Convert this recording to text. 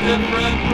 different.